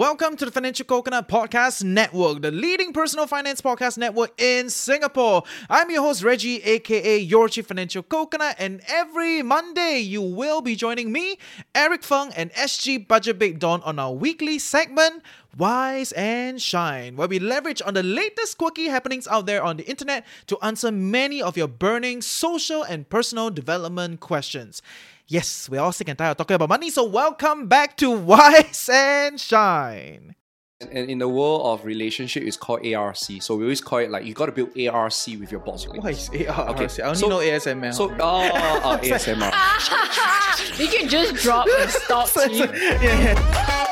Welcome to the Financial Coconut Podcast Network, the leading personal finance podcast network in Singapore. I'm your host, Reggie, aka your Chief Financial Coconut, and every Monday you will be joining me, Eric Fung, and SG Budget Babe Dawn on our weekly segment, Wise and Shine, where we leverage on the latest quirky happenings out there on the internet to answer many of your burning social and personal development questions. Yes, we're all sick and tired of talking about money, so welcome back to Wise and Shine. And in the world of relationship, it's called ARC. So we always call it like you got to build ARC with your boss. What is ARC? Okay, I only so- know ASML. So, oh, oh, oh ASMR. You can just drop and stop. Chief. yeah, yeah.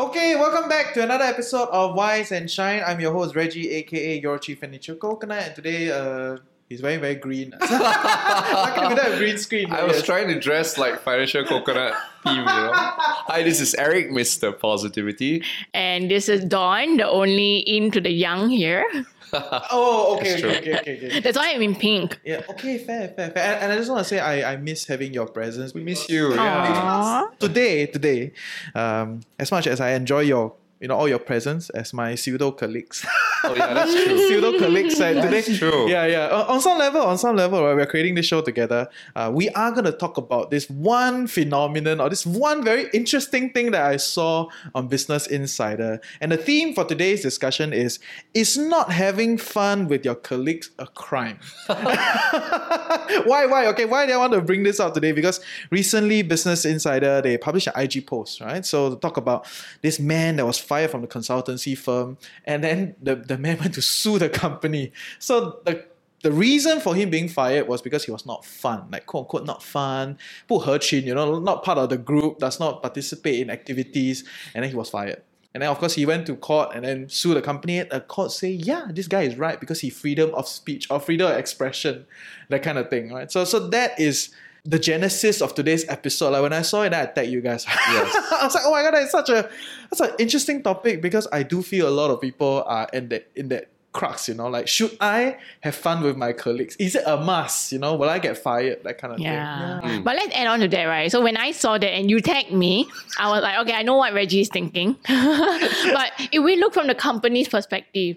Okay, welcome back to another episode of Wise and Shine. I'm your host Reggie, aka your chief financial coconut, and today uh he's very very green. How can we have a green screen? I was Yes. trying to dress like financial coconut theme, you know. Hi, this is Eric, Mr. Positivity. And this is Dawn, the only into the young here. Oh, okay, okay, okay, okay, okay. That's why I'm in pink. Yeah, okay, fair, fair, fair. And, and I just want to say I, I miss having your presence. We miss you. Yeah. Today, today, um, as much as I enjoy your, you know, all your presence as my pseudo colleagues. Oh, yeah, that's true. pseudo colleagues uh, today. True. Yeah, yeah. On, on some level, on some level, right, we're creating this show together. Uh, we are going to talk about this one phenomenon or this one very interesting thing that I saw on Business Insider. And the theme for today's discussion is: Is not having fun with your colleagues a crime? why? Why? Okay, why do I want to bring this up today? Because recently, Business Insider they published an IG post, right? So to talk about this man that was fired from the consultancy firm, and then the, the man went to sue the company. So the the reason for him being fired was because he was not fun, like quote unquote not fun, 不合群, you know, not part of the group, does not participate in activities, and then he was fired. And then of course he went to court and then sued the company. The court say, yeah, this guy is right because he freedom of speech or freedom of expression, that kind of thing, right? So so that is the genesis of today's episode. Like when I saw it, I tagged you guys. Yes. I was like, oh my god, that's such a that's an interesting topic because I do feel a lot of people are in that in that crux, you know, like should I have fun with my colleagues? Is it a must? You know, will I get fired? That kind of Yeah. thing. Hmm. But let's add on to that, right? So when I saw that and you tagged me, I was like, okay, I know what Reggie is thinking. but if we look from the company's perspective,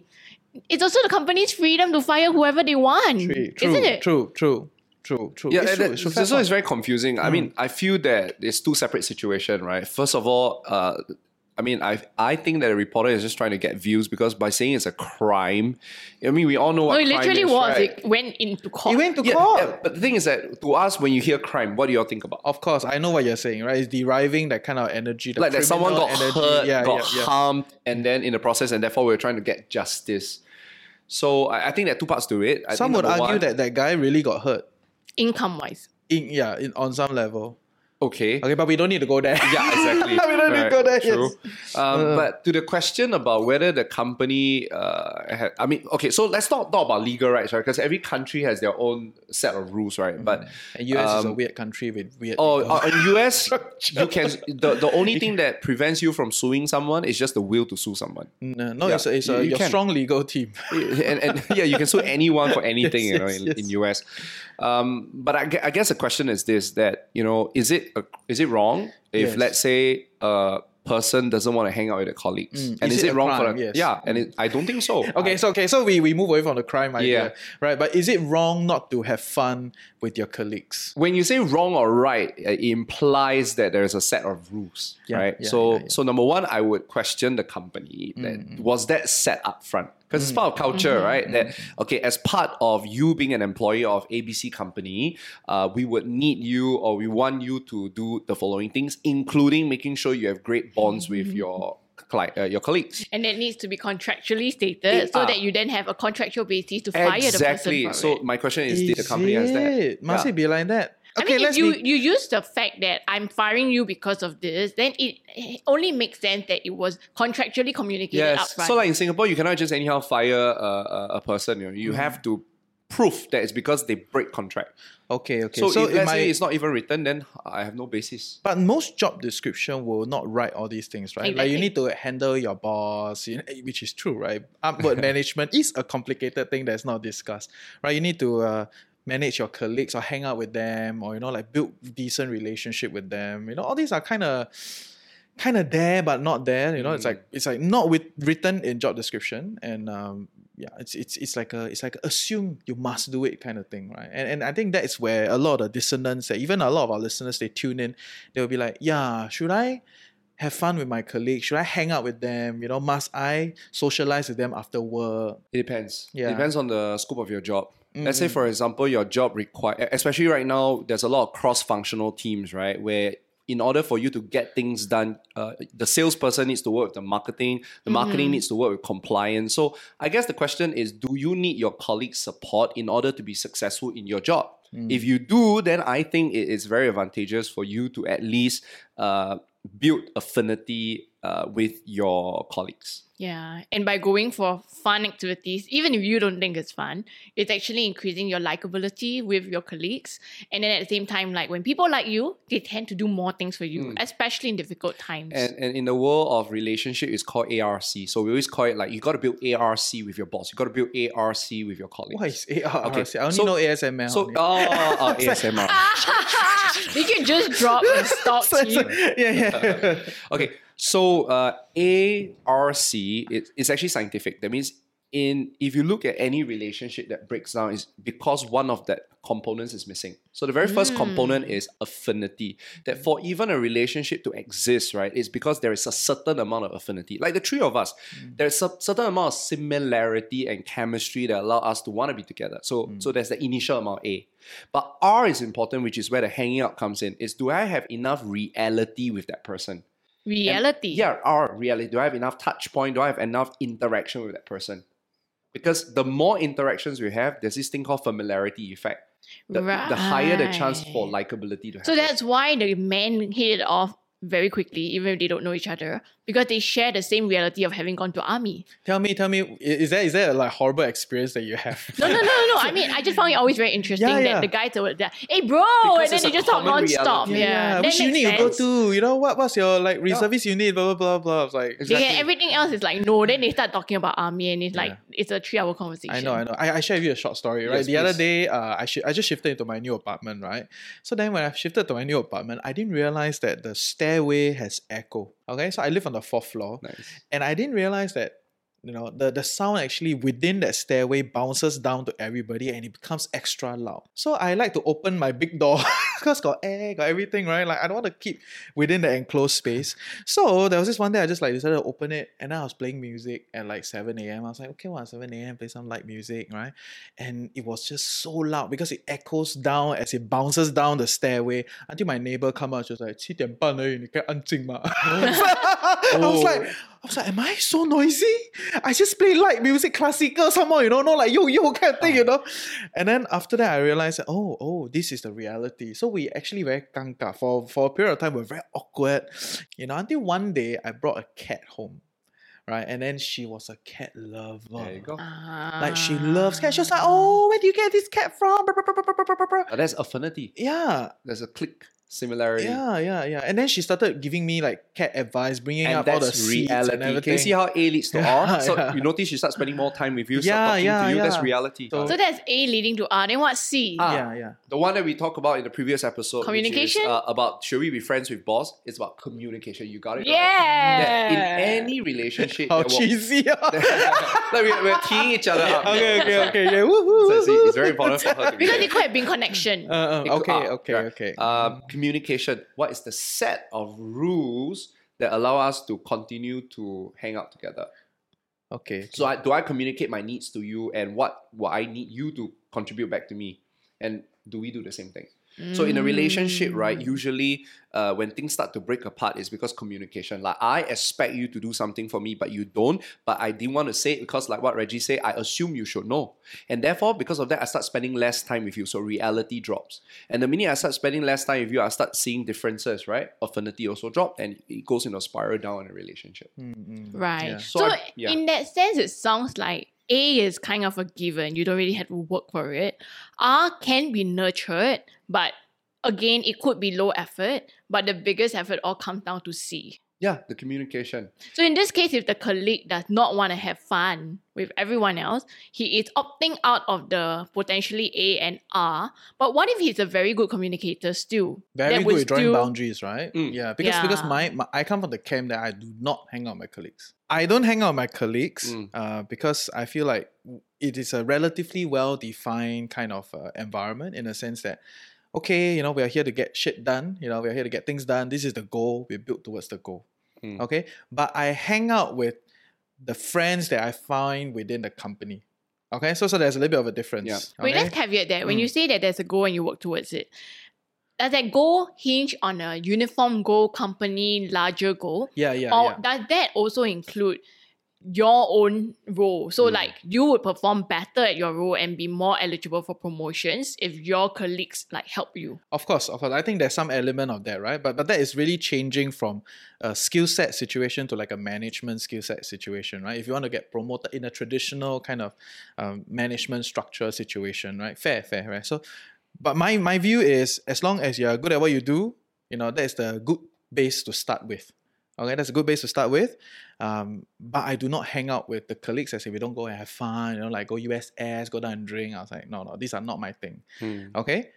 it's also the company's freedom to fire whoever they want. True, true, isn't it? True, true, true, true. Yeah, It's and true, that, it's true. so Fair it's very confusing. I mean, I feel that it's two separate situations, right? First of all, uh, I mean, I I think that a reporter is just trying to get views because by saying it's a crime, I mean, we all know No, what it crime literally is, was. right? It went into court. He went to Yeah, court. yeah, but the thing is that to us, when you hear crime, what do you all think about? Of course, I know what you're saying, right? It's deriving that kind of energy, the like that someone got energy. hurt, yeah, got yeah, yeah. harmed, and then in the process, and therefore we're trying to get justice. So I, I think there are two parts to it. I Some think would argue one- that that guy really got hurt. Income wise. In yeah, in, on some level. okay. Okay, but we don't need to go there. Yeah, exactly. we don't need to go there. True. Yes. Um, Uh. but to the question about whether the company, uh, had, I mean, okay, so let's not talk about legal rights, right? Because every country has their own set of rules, right? But And US is a um, weird country with weird. Oh, uh, in US, you can the, the only thing that prevents you from suing someone is just the will to sue someone. no, no yeah, it's a, it's a you- you your strong legal team. and, and yeah, you can sue anyone for anything, Yes, you know, yes, in, yes. in US. Um, but I, I guess the question is this: that you know, is it a, is it wrong if Yes. let's say a person doesn't want to hang out with their colleagues, Mm, and is is, it it wrong crime? for them? Yes. yeah? And it, I don't think so. Okay, I- so okay, so we, we move away from the crime idea, Yeah. right? But is it wrong not to have fun with your colleagues? when you say wrong or right, it implies that there is a set of rules, Yeah, right? yeah, so, so number one, I would question the company that was that set up front because it's part of culture, right? That okay, as part of you being an employee of ABC company, uh, we would need you or we want you to do the following things, including making sure you have great bonds with your cli- uh, your colleagues. And that needs to be contractually stated so ah. that you then have a contractual basis to fire Exactly. the person. Exactly. So it. my question is, did the company has that? Must Yeah. it be like that? I Okay, mean, if let's you, be. you use the fact that I'm firing you because of this, then it only makes sense that it was contractually communicated Yes. upfront. So like in Singapore, you cannot just anyhow fire a, a, a person. You know, you Mm. have to proof that it's because they break contract. Okay, okay. So, if let's might- say it's not even written, then I have no basis. But most job description will not write all these things, right? Like you need to handle your boss, you know, which is true, right? Upward management is a complicated thing that's not discussed, right? You need to uh, manage your colleagues or hang out with them, or you know, like build decent relationship with them. You know, all these are kind of kind of there but not there. You know, it's like it's like not with written in job description, and um, yeah, it's it's it's like a it's like assume you must do it kind of thing, right? And and I think that is where a lot of dissonance that even a lot of our listeners they tune in, they'll be like, yeah, should I have fun with my colleagues? Should I hang out with them? You know, must I socialize with them after work? It depends. Yeah. It depends on the scope of your job. Let's say, for example, your job require, especially right now, there's a lot of cross-functional teams, right? Where in order for you to get things done, uh, the salesperson needs to work with the marketing, the marketing needs to work with compliance. So I guess the question is, do you need your colleagues' support in order to be successful in your job? If you do, then I think it is very advantageous for you to at least uh, build affinity uh, with your colleagues. Yeah, and by going for fun activities, even if you don't think it's fun, it's actually increasing your likability with your colleagues. And then at the same time, like when people like you, they tend to do more things for you, especially in difficult times. And, and in the world of relationship, it's called ARC. So we always call it like you got to build ARC with your boss. You got to build ARC with your colleagues. What is ARC? Okay, I only so- know ASML. So, only. oh, oh, oh, ASMR. you can just drop and stop. So you. yeah, yeah. Okay, so uh, ARC it, it's actually scientific. That means in if you look at any relationship that breaks down, is because one of that components is missing. So the very first hmm. component is affinity. That for even a relationship to exist, right, is because there is a certain amount of affinity. Like the three of us, hmm. there's a certain amount of similarity and chemistry that allow us to want to be together. So hmm. so there's the initial amount A. But R is important, which is where the hanging out comes in. Is do I have enough reality with that person? Reality. Yeah, our reality. Do I have enough touch point? Do I have enough interaction with that person? Because the more interactions we have, there's this thing called familiarity effect. The, the higher the chance for likability to happen. So that's why the men hit it off very quickly, even if they don't know each other, because they share the same reality of having gone to army. Tell me, tell me, is there is there a like horrible experience that you have? No, no, no, no, no. I mean, I just found it always very interesting Yeah, yeah. that the guys are there. Hey, bro, Because and then they just talk common non-stop. reality. Yeah, that which makes unit you go to? You know what? What's your like reservist unit? Blah blah blah blah. I was like, Yeah, yeah, everything else is like no. Then they start talking about army, and it's like Yeah. it's a three-hour conversation. I know, I know. I, I share with you a short story, right? Yes, the other day, uh, I shi I just shifted into my new apartment, right? So then when I shifted to my new apartment, I didn't realize that the stairway has echo. Okay, so I live on the fourth floor, Nice. and I didn't realize that you know the, the sound actually within that stairway bounces down to everybody and it becomes extra loud. So i like to open my big door because got air got everything right? Like i don't want to keep within the enclosed space. So there was this one day i just like decided to open it and then i was playing music at like 7 a.m i was like okay well 7 a.m play some light music right? And it was just so loud because it echoes down as it bounces down the stairway until my neighbor come out. She was like 7 oh. Eh? i was like oh. I was like, am I so noisy? I just play light music, classical somehow, you know, not like yo yo kind of thing, you know. And then after that, I realized, oh, oh, this is the reality. So we actually very kanka. for for a period of time. We're very awkward, you know. Until one day, I brought a cat home, right? And then she was a cat lover. There you go. Like she loves cats. She was like, oh, where do you get this cat from? Uh, That's affinity. Yeah, There's a click similarity. yeah, yeah, yeah. And then she started giving me like cat advice, bringing And up all the that's seats reality. and Can you see how A leads to Yeah, R? So yeah. you notice she starts spending more time with you, Yeah, start talking yeah, to you. That's reality. So- So that's A leading to R. Then what's C? Ah, yeah, yeah. The one that we talked about in the previous episode, which is, Communication? uh, about should we be friends with boss? It's about communication. You got it. yeah. That in any relationship, How cheesy. okay, like we, we're teeing each other up. okay, okay. Yeah, woohoo. So see, it's very important for her to be because it could have been connection. Uh, uh, It could- okay, okay, right. okay. Um, communication. What is the set of rules that allow us to continue to hang out together? okay. So I, do I communicate my needs to you and what what I need you to contribute back to me? And do we do the same thing? So in a relationship, right, Mm. usually uh, when things start to break apart, it's because communication. Like I expect you to do something for me, but you don't. But I didn't want to say it because, like what Reggie said, I assume you should know, and therefore because of that, I start spending less time with you. So reality drops, and the minute I start spending less time with you, I start seeing differences. Right, affinity also drop, and it goes in a spiral down in a relationship. Mm, mm. Right. Yeah. So, So I- yeah. in that sense, it sounds like A is kind of a given. You don't really have to work for it. R can be nurtured, but again, it could be low effort. But the biggest effort all comes down to C. Yeah, the communication. So in this case, if the colleague does not want to have fun with everyone else, he is opting out of the potentially A and R. But what if he's a very good communicator still? Very That good would with drawing still- boundaries, right? Mm. Yeah, because because my, my I come from the camp that I do not hang out with my colleagues. I don't hang out with my colleagues Mm. uh, because I feel like it is a relatively well defined kind of uh, environment in a sense that okay, you know, we are here to get shit done. You know, we are here to get things done. This is the goal. We build towards the goal. Mm. Okay, but I hang out with the friends that I find within the company. Okay, so so there's a little bit of a difference. Yeah. Wait, let's caveat that. When Mm. you say that there's a goal and you work towards it, does that goal hinge on a uniform goal, company larger goal? yeah, yeah, or yeah. does that also include your own role? So, Mm. like, you would perform better at your role and be more eligible for promotions if your colleagues like help you. Of course, of course. I think there's some element of that, right? But but that is really changing from a skill set situation to like a management skill set situation, right? If you want to get promoted in a traditional kind of um, management structure situation, right? Fair, fair, right? So, but my my view is as long as you're good at what you do, you know, that's the good base to start with. Okay, that's a good base to start with. Um, but I do not hang out with the colleagues. I say we don't go and have fun, you know, like go USS, go down and drink. I was like, no, no, these are not my thing Hmm. okay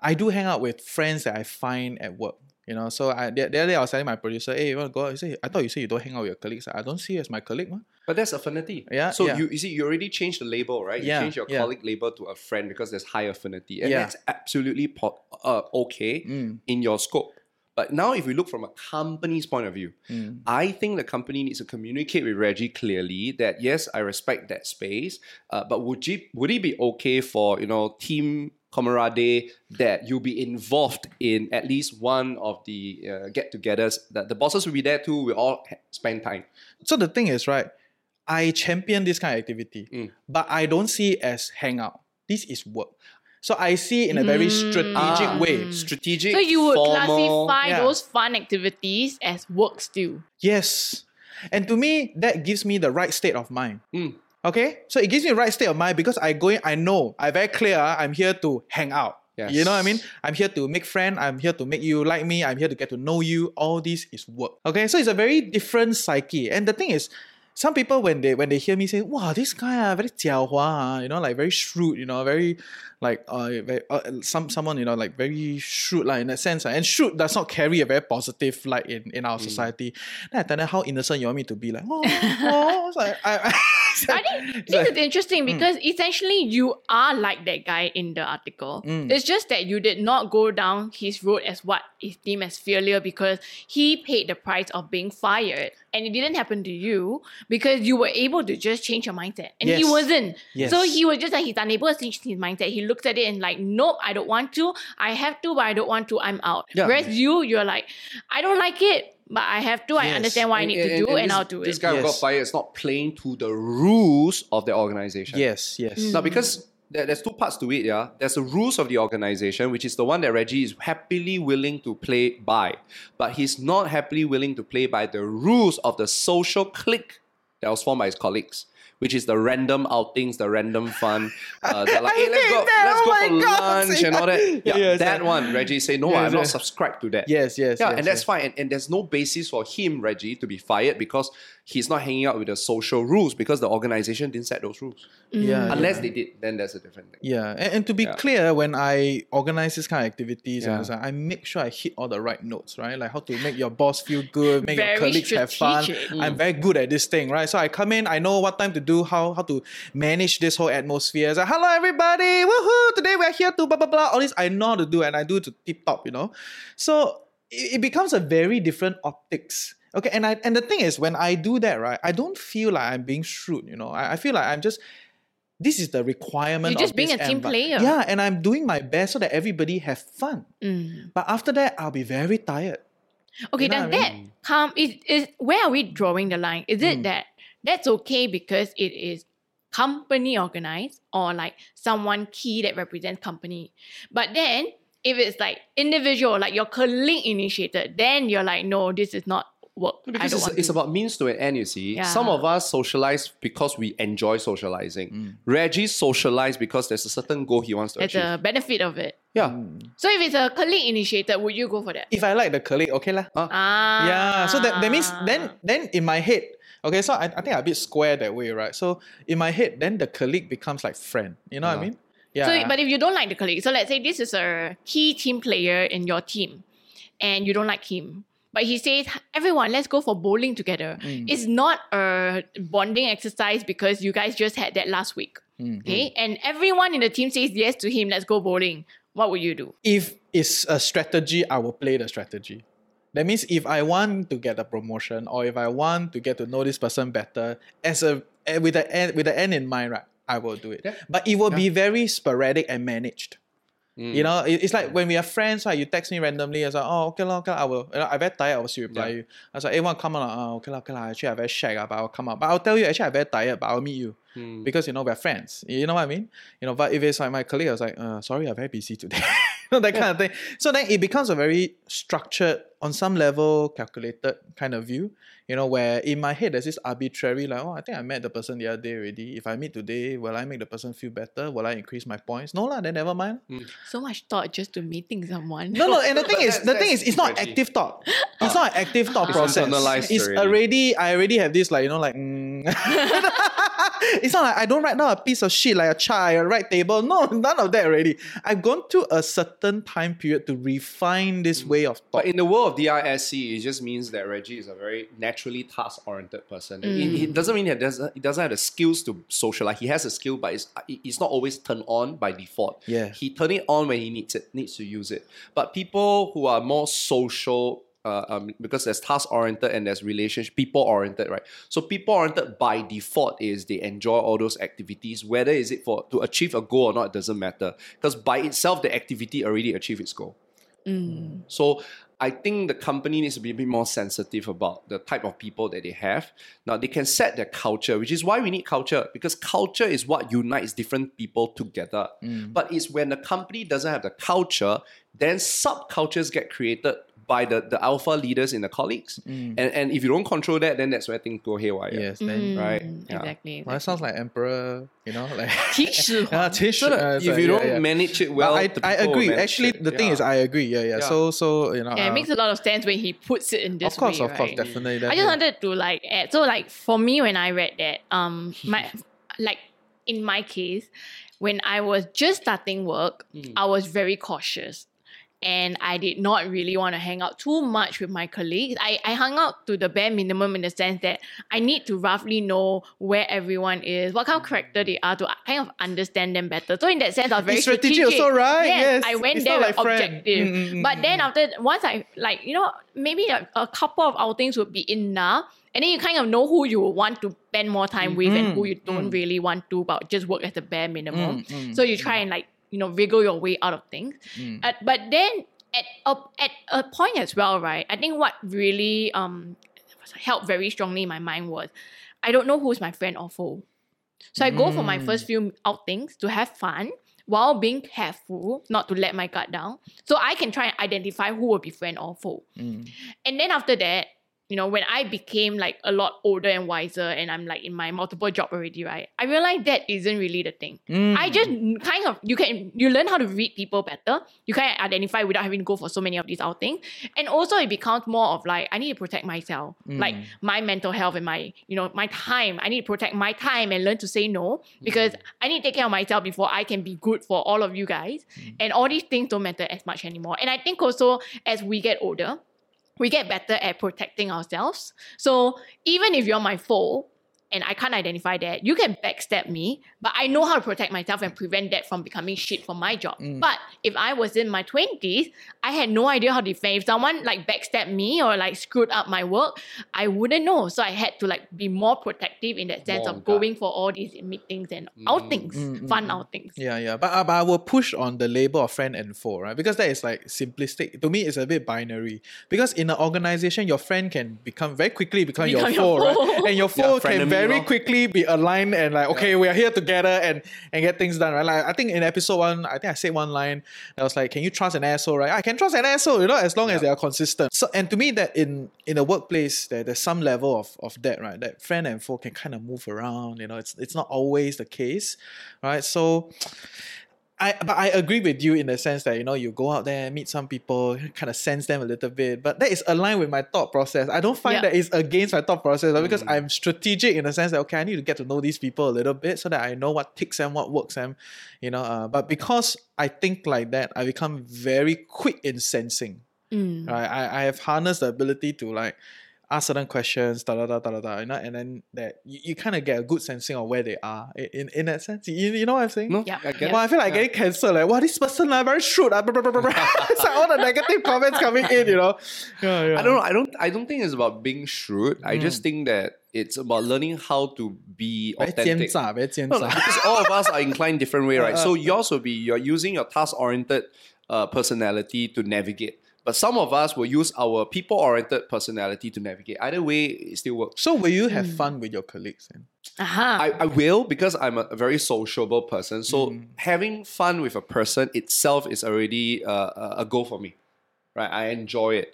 i do hang out with friends that i find at work you know so I, the, the other day i was telling my producer hey you want to go out he said i thought you said you don't hang out with your colleagues i don't see you as my colleague man. But that's affinity. Yeah, So yeah. you you see, you already changed the label, right? You Yeah, changed your yeah. colleague label to a friend because there's high affinity, and Yeah. that's absolutely po- uh, okay Mm, in your scope. But now, if we look from a company's point of view, mm. I think the company needs to communicate with Reggie clearly that yes, I respect that space, uh, but would you would it be okay for you know team camaraderie that you'll be involved in at least one of the uh, get-togethers? That the bosses will be there too. We all spend time. so the thing is right i champion this kind of activity Mm. but i don't see it as hangout this is work so i see in a very Mm. strategic Ah. way Strategic. So, you would formal, classify yeah. those fun activities as work still. Yes. And to me, that gives me the right state of mind. Mm. Okay? So it gives me the right state of mind because I go in, I know, I very clear, I'm here to hang out. Yes. You know what I mean? I'm here to make friend. I'm here to make you like me. I'm here to get to know you. All this is work. Okay, so it's a very different psyche. And the thing is, some people when they when they hear me say, "Wow, this guy ah, very 狡猾, ah," you know, like very shrewd, you know, very like uh, very, uh some someone you know like very shrewd like in that sense. ah. And shrewd does not carry a very positive light in in our society. Then I tell them how innocent you want me to be. Like, oh, oh. Like, I, I, I think this is interesting because essentially you are like that guy in the article. Mm. It's just that you did not go down his road as what is deemed as failure because he paid the price of being fired. And it didn't happen to you because you were able to just change your mindset. And he wasn't. Yes. So he was just like he's unable to change his mindset. He looks at it and like, nope, I don't want to. I have to, but I don't want to. I'm out. Yeah. Whereas you, you're like, I don't like it, but I have to. I understand what I need to do, and, this, I'll do This it. This guy who got fired is not playing to the rules of the organization. yes, yes. Mm. Now, because there, there's two parts to it, yeah. There's the rules of the organization, which is the one that Reggie is happily willing to play by, but he's not happily willing to play by the rules of the social clique that was formed by his colleagues. Which is the random outings, the random fun. Uh, they're like, hey, let's go, that. let's Oh go for God, lunch and all that. Yeah, Yes, that yes. one, Reggie say, no, Yes, I'm not subscribed to that. Yes, yes. Yeah, yes, and that's fine. And, and there's no basis for him, Reggie, to be fired because he's not hanging out with the social rules because the organization didn't set those rules. Mm. Yeah, Unless yeah. they did, then that's a different thing. Yeah, and, and to be Yeah. clear, when I organize this kind of activities, Yeah. it's like, I make sure I hit all the right notes, right? Like how to make your boss feel good, make Very your colleagues have fun. strategic. I'm very good at this thing, right? So I come in, I know what time to do, how how to manage this whole atmosphere. It's like, hello everybody, woohoo! Today we're here to blah blah blah. All this I know how to do, and I do it to tip top, you know. So it, it becomes a very different optics. Okay, and I and the thing is, when I do that, right, I don't feel like I'm being shrewd. You know, I, I feel like I'm just. This is the requirement. You're just of being a team player. Yeah, and I'm doing my best so that everybody have fun. Mm. But after that, I'll be very tired. Okay, You know I that come? Is is where are we drawing the line? Is it Mm. that that's okay because it is company organized or like someone key that represents company, but then if it's like individual, like your colleague initiated, then you're like, no, this is not work. I Because it's, it's about means to an end, you see. Yeah. Some of us socialize because we enjoy socializing. Reggie socialize because there's a certain goal he wants to It's achieve. a benefit of it. yeah. So if it's a colleague initiated, would you go for that? If I like the colleague, okay lah. Ah. Yeah, so that, that means then then in my head, okay, so I, I think I'm a bit square that way, right? So in my head, then the colleague becomes like friend. You know what I mean? Yeah. So, but if you don't like the colleague, so let's say this is a key team player in your team, and you don't like him, but he says, "Everyone, let's go for bowling together." Mm. It's not a bonding exercise because you guys just had that last week, Mm. okay? And everyone in the team says yes to him. Let's go bowling. What would you do? if it's a strategy, I will play the strategy. That means if I want to get a promotion or if I want to get to know this person better, as a eh, with the end with the end in mind, right, I will do it. Yeah. But it will be very sporadic and managed. Mm. You know, it- it's like when we are friends, right? You text me randomly. I was like, oh, okay, lah, okay, lah, I will. You know, I very tired. I will still reply Yeah. you. I was like, hey, want come on? lah? Oh, okay, lah, okay, lah. Actually, I very shag, ah, but I'll come out. But I'll tell you, actually, I very tired, but I'll meet you Mm. because you know we're friends. You know what I mean? You know, but if it's like my colleague, I was like, uh, sorry, I'm very busy today. you know, that kind of thing. So then it becomes a very structured, on some level, calculated kind of view. You know, where in my head there's this arbitrary like, oh, I think I met the person the other day already. If I meet today, will I make the person feel better? Will I increase my points? No lah, then never mind. So much thought just to meeting someone. No, no, and the thing is, the thing is, it's not active thought. It's not an active thought process. internalized It's already. already, I already have this like you know like. mm. it's not like I don't write down a piece of shit like a chart, a right table. No, none of that already. I've gone to a certain time period to refine this way of thought. But in the world of DISC, it just means that Reggie is a very naturally task-oriented person. It, it doesn't mean that doesn't he doesn't have the skills to socialize. He has a skill, but it's uh, it's not always turned on by default. Yeah. he turn it on when he needs it, needs to use it. But people who are more social. Uh, um, because there's task oriented and there's relationship people oriented, right? So people oriented by default is they enjoy all those activities, whether is it for to achieve a goal or not, it doesn't matter. Because by itself, the activity already achieved its goal. Mm. So I think the company needs to be a bit more sensitive about the type of people that they have. Now they can set their culture, which is why we need culture, because culture is what unites different people together. But it's when the company doesn't have the culture, then subcultures get created by the, the alpha leaders in the colleagues. And and if you don't control that, then that's where things go haywire. yes, then Right, Mm, yeah. Exactly. well, that sounds like emperor. You know, like. 提示 Ah, 提示, So that uh, if so- you yeah, don't yeah. manage it But well, I, the I people will agree. manage Actually, it. the thing Yeah. is, I agree. Yeah, yeah. Yeah. So, so you know, Yeah, it uh, makes a lot of sense when he puts it in this of course, way, of course, right? definitely. I definitely. just wanted to like add. So like for me, when I read that, um, my like in my case, when I was just starting work, Mm. I was very cautious. And I did not really want to hang out too much with my colleagues. I, I hung out to the bare minimum in the sense that I need to roughly know where everyone is, what kind of character they are to kind of understand them better. So in that sense, I was very It's strategic also, right? Yes. I went It's there with like objective. Mm, mm, but then mm. after once I like you know maybe a, a couple of outings would be enough, and then you kind of know who you want to spend more time with and who you don't really want to, but just work at the bare minimum. So you try and like you know wiggle your way out of things. Mm. Uh, but then at a, at a point as well, right? I think what really um helped very strongly in my mind was I don't know who's my friend or foe. So I go for my Mm. first few outings to have fun while being careful not to let my guard down. So I can try and identify who will be friend or foe. Mm. And then after that, you know, when I became like a lot older and wiser and I'm like in my multiple job already, right? I realized that isn't really the thing. Mm. I just kind of you can you learn how to read people better. You can identify without having to go for so many of these outings. And also it becomes more of like I need to protect myself. Like Mm. my mental health and my, you know, my time. I need to protect my time and learn to say no because I need to take care of myself before I can be good for all of you guys. And all these things don't matter as much anymore. And I think also as we get older, we get better at protecting ourselves. So even if you're my foe and I can't identify that, you can backstab me, but I know how to protect myself and prevent that from becoming shit for my job. Mm. But if I was in my 20s, I had no idea how to defend. If someone like backstabbed me or like screwed up my work, I wouldn't know. So I had to like be more protective in that sense More of on going for all these meetings and outings, Mm, fun mm, mm. outings. Yeah, yeah. But, uh, but I will push on the label of friend and foe, right? Because that is like simplistic. To me, it's a bit binary. Because in an organization, your friend can become very quickly become, your Become your foe, foe. right? And your Yeah, foe can frenemies very quickly be aligned and like, okay, we are here together and and get things done, right? Like I think in episode one, I think I said one line that was like, "Can you trust an asshole?" Right? I can trust an asshole, you know, as long as they are consistent. So, and to me, that in in a workplace, there, there's some level of of that, right? That friend and foe can kind of move around. You know, it's it's not always the case, right? So. I, but I agree with you in the sense that you know you go out there meet some people kind of sense them a little bit but that is aligned with my thought process I don't find Yeah. that it's against my thought process uh, because I'm strategic in the sense that okay I need to get to know these people a little bit so that I know what ticks them what works them you know uh, but because I think like that I become very quick in sensing Mm. right I, I have harnessed the ability to like ask certain questions, da da da da da, da you know, and then that you, you kind of get a good sensing of where they are in in, that sense. You, you know what I'm saying? No, yeah. I. Well, I feel like yeah. getting cancelled. like, wow, this person like, very shrewd. Uh, blah, blah, blah, blah. it's like all the negative comments coming in, you know. Yeah, yeah. I don't know. I don't I don't think it's about being shrewd. I mm. just think that it's about learning how to be authentic. no, because all of us are inclined different way, uh, right? So uh, uh. yours will be you're using your task oriented uh, personality to navigate. But some of us will use our people oriented personality to navigate. Either way, it still works. So, will you have Mm. fun with your colleagues? Then? Aha. I, I will because I'm a, a very sociable person. So Mm. having fun with a person itself is already uh, a a goal for me, right? I enjoy it.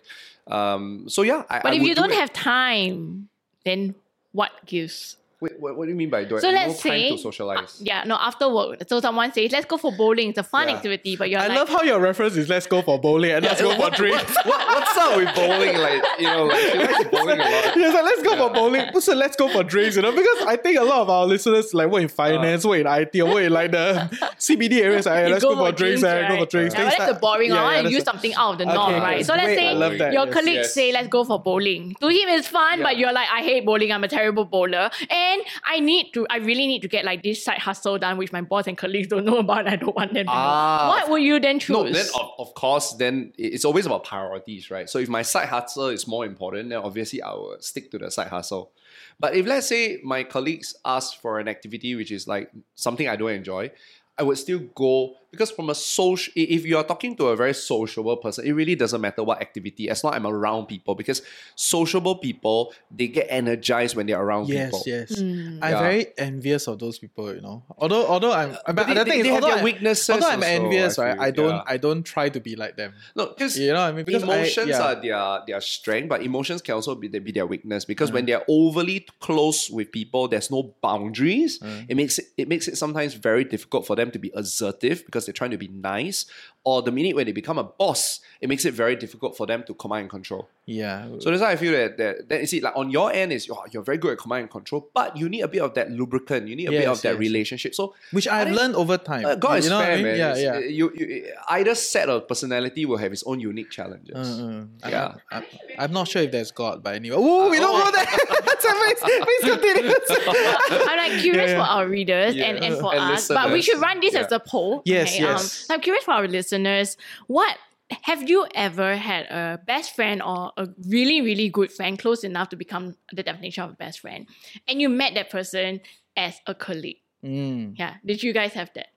Um, so yeah, I, but I if you do don't it. have time, then what gives? Wait, what, what do you mean by do I So no let's time say, to socialize? yeah, no, after work. So someone says, let's go for bowling. It's a fun Yeah. activity, but you're I like, love how your reference is let's go for bowling and let's go for drinks. what, what's up with bowling? Like you know, like, she likes bowling a lot. Yes, like, let's go for bowling. So let's go for drinks, you know, because I think a lot of our listeners like work in finance, work in IT, or work in like the CBD areas. Like, let's go, for drinks, eh, go for right? drinks. Yeah, but Things that's the like- boring one. yeah, I yeah, want to that's use the- something out of the norm, Okay, right? So let's say I love that, your colleagues say, let's go for bowling. To him, it's fun, but you're like, I hate bowling. I'm a terrible bowler. And I need to, I really need to get like this side hustle done, which my boss and colleagues don't know about. I don't want them to Ah. know. What would you then choose? No, then of, of course, then it's always about priorities, right? So if my side hustle is more important, then obviously I will stick to the side hustle. But if let's say my colleagues ask for an activity which is like something I don't enjoy, I would still go because from a social, if you are talking to a very sociable person, it really doesn't matter what activity as long as I'm around people because sociable people they get energized when they're around Yes, people. yes. Hmm. I'm Yeah. very envious of those people, you know. Although, although I'm, but, they- the thing they is, have although their I'm- weaknesses Although I'm also, envious, I right? I don't, yeah. I don't try to be like them. No, because You know what I mean? Because I- emotions yeah. are their their strength, but emotions can also be, be their weakness. Because when they're overly close with people, there's no boundaries. It makes it it makes it sometimes very difficult for them to be assertive because they're trying to be nice. Or the minute when they become a boss, it makes it very difficult for them to command and control. Yeah. So that's why I feel that that, that you see, like on your end is you're, you're very good at command and control, but you need a bit of that lubricant. You need a bit Yes, of that yes. relationship. So which I've think- learned over time. uh, God you is know fair, I mean? man. Yeah, yeah. You, you, either set of personality will have its own unique challenges. Mm, mm. Yeah. I'm, I'm, I'm not sure if there's God, but anyway. Oh, we don't oh. go there. please, please continue. I'm like curious Yeah, yeah. for our readers Yeah. and, and for And us, but we should run this Yeah. as a poll. Yes, okay? yes. Um, I'm curious for our listeners. What have you ever had a best friend or a really, really good friend, close enough to become the definition of a best friend, and you met that person as a colleague? Mm, Yeah. Did you guys have that?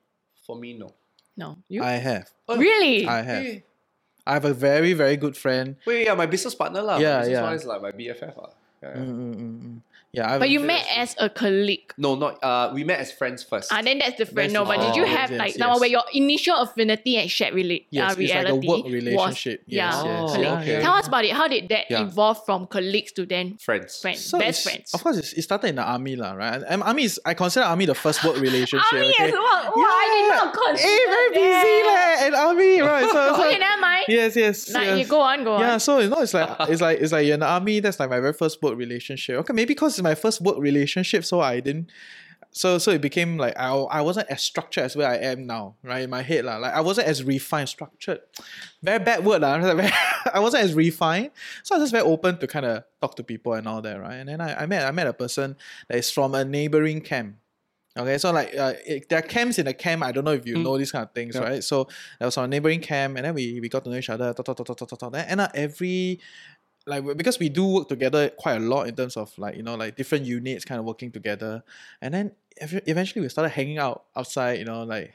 For me, no. No. You? I have. really? I have. Hey, I have a very, very good friend. Wait, yeah, my business partner lah. Yeah, my business yeah. partner is like my BFF lah. Yeah, yeah. Mm, mm, mm, mm. Yeah, I but you met as a colleague. No, not. Uh, we met as friends first. Ah, then that's different. That's no, but did you have Yes, like yes, someone where your initial affinity and shared rela- Yes, uh, it's like a reality work was relationship. Yes, yeah, yes. colleague. Oh, okay. Tell us about it. How did that Yeah. evolve from colleagues to then friends. friends, So best friends? Of course, it started in the army, lah, right? And army is I consider army the first work relationship. Army okay? as well. Wow, I did not consider Hey, very busy, that. leh, and army, right? So, so Okay, never mind. yes, yes. Like, yes. you go on, go on. Yeah, so you know, it's like it's like it's like you're in the army. That's like my very first work relationship. Okay, maybe because it's my first work relationship, so I didn't. So so it became like I, I wasn't as structured as where I am now, right? In my head, lah. Like I wasn't as refined, structured. Very bad word, lah. I wasn't as refined, so I was just very open to kind of talk to people and all that, right? And then I, I met I met a person that is from a neighboring camp. Okay, so like uh, it, there are camps in the camp. I don't know if you Mm. know these kind of things, Yeah. right? So there was our neighboring camp, and then we, we got to know each other. Talk, talk, talk, talk, talk, talk. Then every like because we do work together quite a lot in terms of like you know like different units kind of working together, and then eventually we started hanging out outside. You know like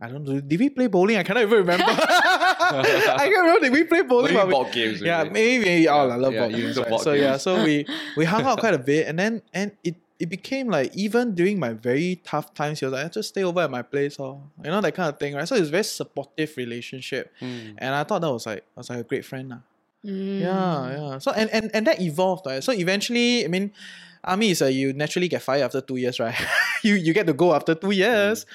I don't know. Did we play bowling? I cannot even remember. I can't remember. Did we play bowling? Maybe But we- board games, Yeah, maybe. maybe. maybe oh, I love Yeah, board games. right? board So yeah, so we we hung out quite a bit, and then and it it became like even during my very tough times, he was like, just stay over at my place, or you know that kind of thing, right? So it's a very supportive relationship, Hmm. and I thought that was like I was like a great friend, lah. Mm. Yeah, yeah. So and, and and that evolved, right? So eventually, I mean, army is a you naturally get fired after two years, right? you you get to go after two years,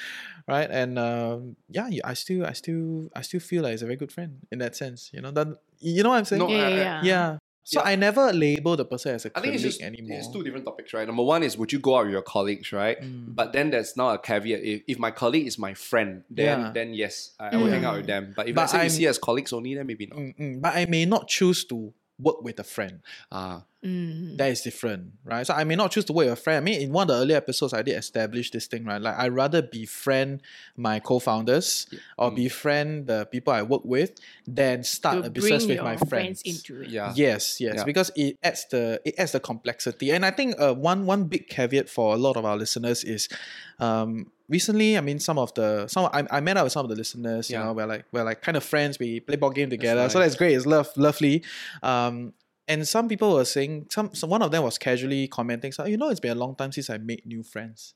right? And um, yeah, I still I still I still feel like it's a very good friend in that sense. You know that you know what I'm saying? No, Yeah, yeah, yeah. yeah. So Yeah. I never label the person as a I think colleague it's just anymore. it's two different topics, right? Number one is would you go out with your colleagues, right? Mm. But then there's now a caveat. If, if my colleague is my friend, then Yeah. then yes, I, I will hang out with them. But if But let's say you see as colleagues only, then maybe not. Mm, mm. But I may not choose to work with a friend. Ah, Mm. That is different, right? So I may not choose to work with a friend. I mean, in one of the earlier episodes, I did establish this thing, right? Like I rather befriend my co-founders or Mm. befriend the people I work with than start To a business bring with your my friends friends. into it. yeah. Yes, yes, Yeah. because it adds the it adds the complexity, and I think uh, one one big caveat for a lot of our listeners is, um, recently I mean some of the some I, I met up with some of the listeners, you know, we're like we're like kind of friends. We play board game together, so nice. that's great. It's love lovely, um, and some people were saying some, some one of them was casually commenting, so you know it's been a long time since I made new friends.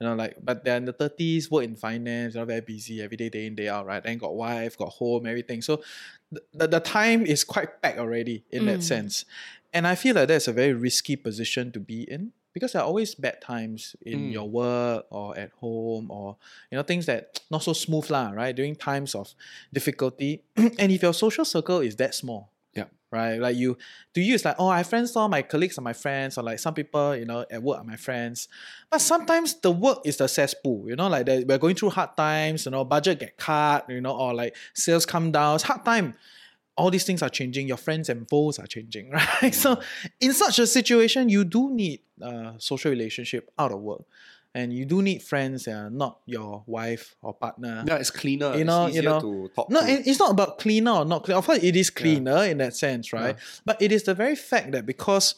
You know, like, but they're in the 30s, work in finance, you know, very busy every day, day in, day out, right? And got wife, got home, everything. So the, the, the time is quite packed already in that Mm. sense. And I feel like that's a very risky position to be in because there are always bad times in Mm. your work or at home or, you know, things that not so smooth, lah, right? During times of difficulty. and if your social circle is that small, Yeah. right? Like you, to you, it's like, oh, I have friends, all my colleagues are my friends, or like some people, you know, at work are my friends. But sometimes the work is the cesspool, you know, like we're going through hard times, you know, budget get cut, you know, or like sales come down. It's hard time. All these things are changing. Your friends and foes are changing, right? So, in such a situation, you do need a social relationship out of work, and you do need friends, uh, not your wife or partner. Yeah, it's cleaner. You know- it's you know, to talk No, to. it's not about cleaner or not cleaner. Of course, it is cleaner in that sense, right? But it is the very fact that because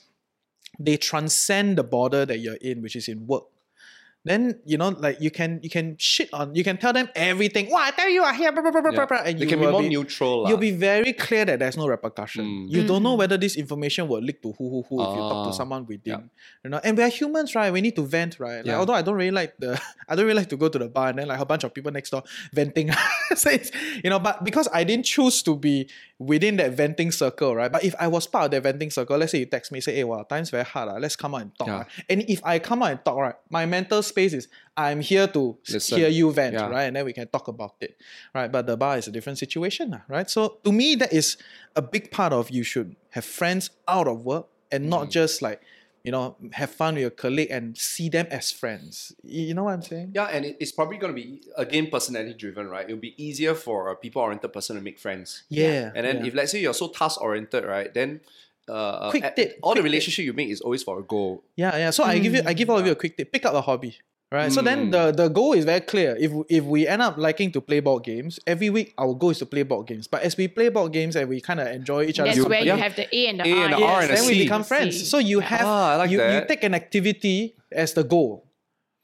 they transcend the border that you're in, which is in work, then you know, like you can you can shit on, you can tell them everything. Wow, I tell you, I hear, blah, blah, blah, blah, Yeah. blah, and they you can be will more neutral. You'll lah. be very clear that there's no repercussion. Mm. You don't know Mm. whether this information will leak to who, who, who if you talk Ah, to someone within. yeah. You know, and we are humans, right? We need to vent, right? Like, Yeah. although I don't really like the, I don't really like to go to the bar and then like a bunch of people next door venting. so it's, you know, but because I didn't choose to be within that venting circle, right? But if I was part of that venting circle, let's say you text me, say, hey, wow, time's very hard. ah. Let's come out and talk. Yeah. right? And if I come out and talk, right, my mental space is I'm here to Listen. hear you vent, Yeah. right? And then we can talk about it. Right. But the bar is a different situation, right? So to me, that is a big part of you should have friends out of work and not Mm. just like, you know, have fun with your colleague and see them as friends. You know what I'm saying? Yeah, and it's probably going to be again personality driven, right? It'll be easier for a people oriented person to make friends. Yeah. And then yeah. if let's say you're so task oriented, right? Then uh, Quick at- tip, all the quick tip. relationship you make is always for a goal. Yeah, yeah. So I give you, I give all of you a Mm. quick tip. Pick up a hobby. Right. So then Mm. the, the goal is very clear. If if we end up liking to play board games, every week our goal is to play board games. But as we play board games and we kind of enjoy each other, That's where company, you have the A and the A R. and the yes, R and a then we become friends. C. So you have Ah, like you, you take an activity as the goal.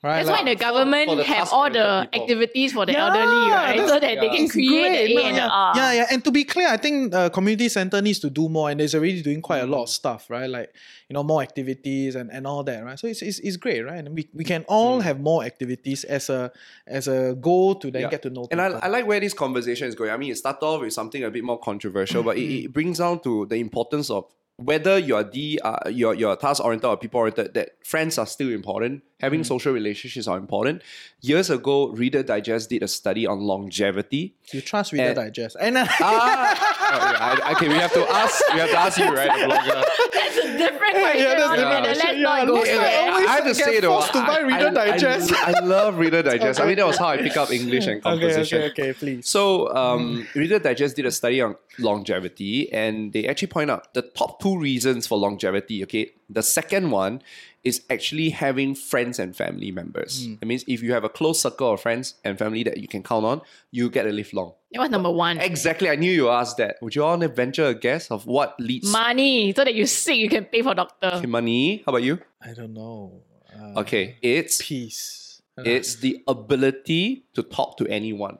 Right? That's Like- why the government for the have all the people. activities for the Yeah, elderly, right? So that they can create the No, A and R. Yeah, yeah. And to be clear, I think uh, community center needs to do more, and it's already doing quite a lot of stuff, right? Like you know, more activities and, and all that, right? So it's, it's, it's great, right? And we, we can all have more activities as a as a goal to then Yeah. get to know. And I, people. I like where this conversation is going. I mean, it started off with something a bit more controversial, but Mm-hmm. it, it brings down to the importance of whether you're D, uh, you're, you're task oriented or people oriented, that friends are still important. Having Mm. social relationships are important. Years ago, Reader Digest did a study on longevity. you trust Reader and- Digest, and uh, Ah, oh, yeah, I, okay, we have to ask. We have to ask you, right, the blogger. That's a different question that's altogether. the Let's question. not go let's there. not always I have to get say though, forced to buy Reader I- I- Digest. I, love Reader Digest. I mean, that was how I pick up English and okay, composition. okay, okay, please. So, um, Reader Digest did a study on longevity, and they actually point out the top two reasons for longevity. Okay, the second one is actually having friends and family members. That means if you have a close circle of friends and family that you can count on, you get to live long. That was number one. Exactly. I knew you asked that. Would you want to venture a guess of what leads Money, so that you sick, you can pay for doctor. to money? How about you? I don't know. Uh, Okay, it's peace. it's the ability to talk to anyone.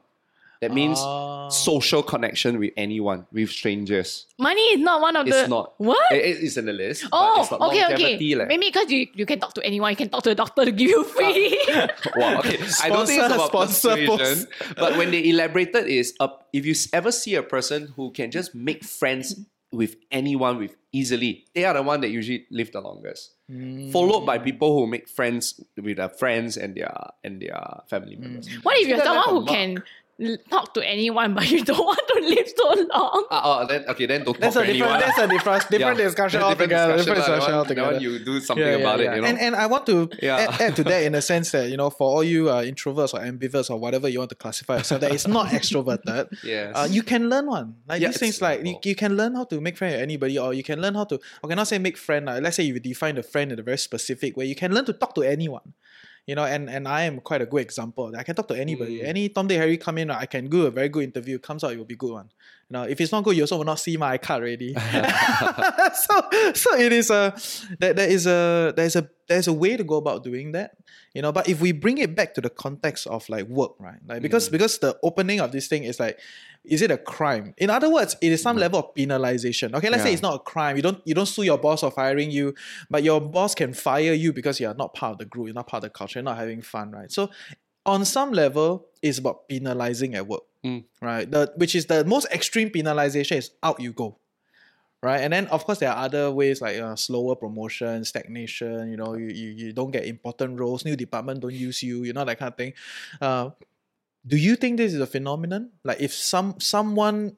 That means Ah. social connection with anyone, with strangers. Money is not one of It's the not. what. It- it- it's in the list. but Oh, it's not okay, okay. longevity, leh. Maybe because you, you can talk to anyone, you can talk to a doctor to give you free. Wow, okay. I don't think it's Sponsor- about sponsor persuasion, but when they elaborated is uh, if you ever see a person who can just make friends with anyone with easily, they are the one that usually live the longest. Followed by people who make friends with their friends and their and their family members. what if you're someone who mark. can l- talk to anyone but you don't want to live so long? Ah, oh, then okay, then don't That's talk a to different. anyone. That's a different, different Yeah. discussion Different altogether. discussion Different discussion altogether. That you do something about it, you know. And and I want to Yeah. add, add to that in a sense that you know, for all you uh, introverts or ambiverts or whatever you want to classify yourself, that is not extroverted. Yes. Uh, you can learn one. Like Yeah, these things, it's like you, you can learn how to make friends with anybody, or you can learn how to. Okay, not say make friend. Like, let's say you define a friend in a very specific way. You can learn to talk to anyone. You know, and, and I am quite a good example. I can talk to anybody. Mm. Any Tom, Dick, Harry come in, I can do a very good interview. Comes out, it will be good one. You know, if it's not good, you also will not see my card already. so so it is a that there is a there's a there's a way to go about doing that. You know, but if we bring it back to the context of like work, right? Like because mm. because the opening of this thing is like, is it a crime? In other words, it is some mm. level of penalization. Okay, let's say it's not a crime. You don't you don't sue your boss for firing you, but your boss can fire you because you are not part of the group, you're not part of the culture, you're not having fun, right? So on some level, it's about penalizing at work, Mm. right? The which is the most extreme penalization is out you go, right? And then of course there are other ways like uh, slower promotion, stagnation. You know, you, you you don't get important roles, new department don't use you, you know that kind of thing. Uh, do you think this is a phenomenon? Like if some someone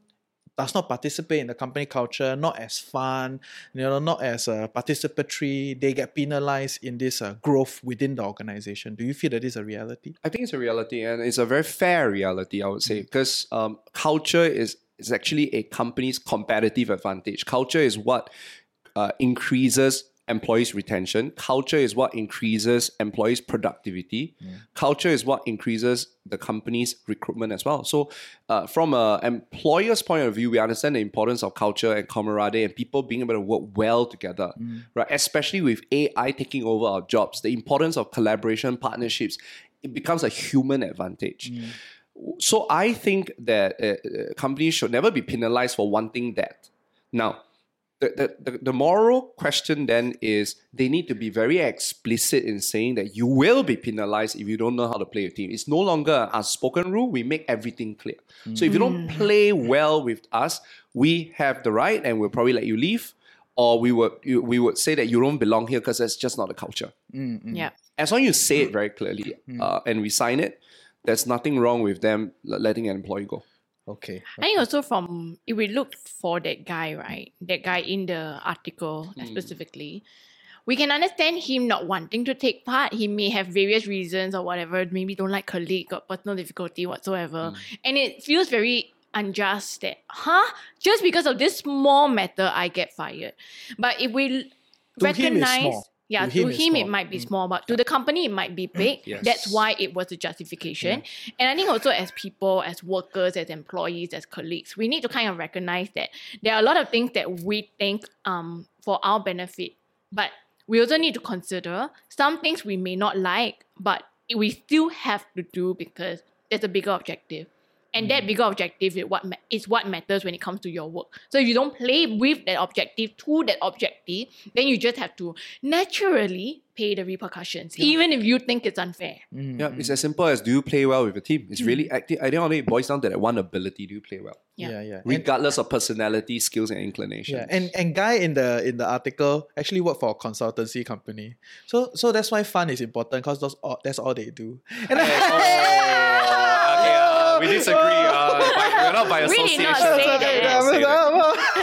does not participate in the company culture, not as fun, you know, not as uh, participatory, they get penalized in this uh, growth within the organization. Do you feel that is a reality? I think it's a reality, and it's a very fair reality, I would say, because um, culture is is actually a company's competitive advantage. Culture is what uh, increases employees' retention. Culture is what increases employees' productivity. Culture is what increases the company's recruitment as well. So, uh, from an employer's point of view, we understand the importance of culture and camaraderie and people being able to work well together, right? Especially with AI taking over our jobs, the importance of collaboration, partnerships, it becomes a human advantage. So I think that uh, uh, companies should never be penalized for wanting that. Now, the, the, the, the moral question then is they need to be very explicit in saying that you will be penalized if you don't know how to play a team. It's no longer an unspoken rule. We make everything clear. So if you don't play well with us, we have the right and we'll probably let you leave. Or we would we would say that you don't belong here because that's just not the culture. Yeah. As long as you say it very clearly uh, and we sign it, there's nothing wrong with them letting an employee go. Okay. I think also from if we look for that guy, right? That guy in the article specifically, we can understand him not wanting to take part. He may have various reasons or whatever, maybe don't like colleague, got personal difficulty whatsoever. And it feels very unjust that, huh? Just because of this small matter, I get fired. But if we To recognize. Yeah, To to, him, him, it might be small, but to the company it might be big. Yes. That's why it was a justification. And I think also as people, as workers, as employees, as colleagues, we need to kind of recognize that there are a lot of things that we think um for our benefit, but we also need to consider some things we may not like, but we still have to do because there's a bigger objective. And that mm. bigger objective is what ma- is what matters when it comes to your work. So if you don't play with that objective to that objective, then you just have to naturally pay the repercussions, even if you think it's unfair. Mm, yeah, it's mm. as simple as do you play well with a team? It's really active. I think it boils down to that one ability. Do you play well? Yeah. Yeah, yeah. And- Regardless of personality, skills, and inclination. Yeah, and and guy in the in the article actually worked for a consultancy company, so so that's why fun is important because those all, that's all they do. And Oh, okay, uh, we disagree. Uh, by, we're not by Really association. not so say we that. cannot say that.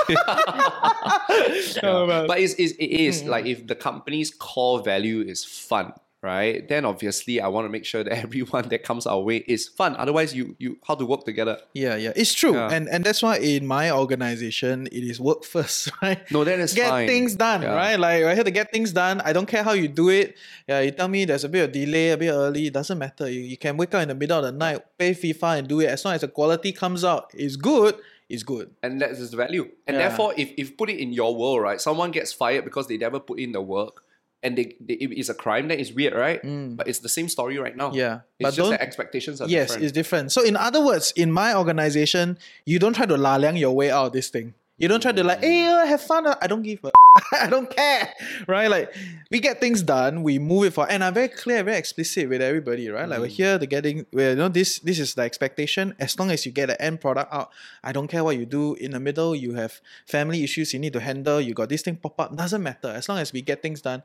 Man. But it's, it's, it is like if the company's core value is fun, right? Then obviously I want to make sure that everyone that comes our way is fun. Otherwise, you you how to work together. Yeah, yeah, it's true, Yeah. and and that's why in my organization it is work first, right? No, that is get fine. things done, Yeah. right? Like I have to get things done. I don't care how you do it. Yeah, you tell me there's a bit of delay, a bit early. It doesn't matter. You, you can wake up in the middle of the night, pay FIFA, and do it. As long as the quality comes out, it's good. It's good. and that is the value. And Yeah. therefore, if if put it in your world, right, someone gets fired because they never put in the work, and they, they it is a crime, then it's weird, right? But it's the same story right now. Mm. Yeah, It's but just that expectations are yes, different. it's different. So in other words, in my organization, you don't try to la liang your way out of this thing. You don't try to like, hey, uh, have fun. uh," I don't give a I don't care. Right? Like we get things done, we move it for and I'm very clear, very explicit with everybody, right? Like we're here to getting where you know this this is the expectation. As long as you get the end product out, I don't care what you do. In the middle, you have family issues you need to handle, you got this thing pop up. Doesn't matter. As long as we get things done,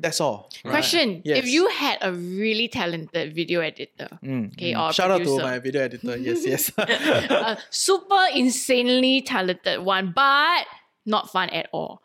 that's all. right? Question: Yes. If you had a really talented video editor, okay, or Mm, Shout out to my video editor. Yes, yes. a super insanely talented one, but not fun at all.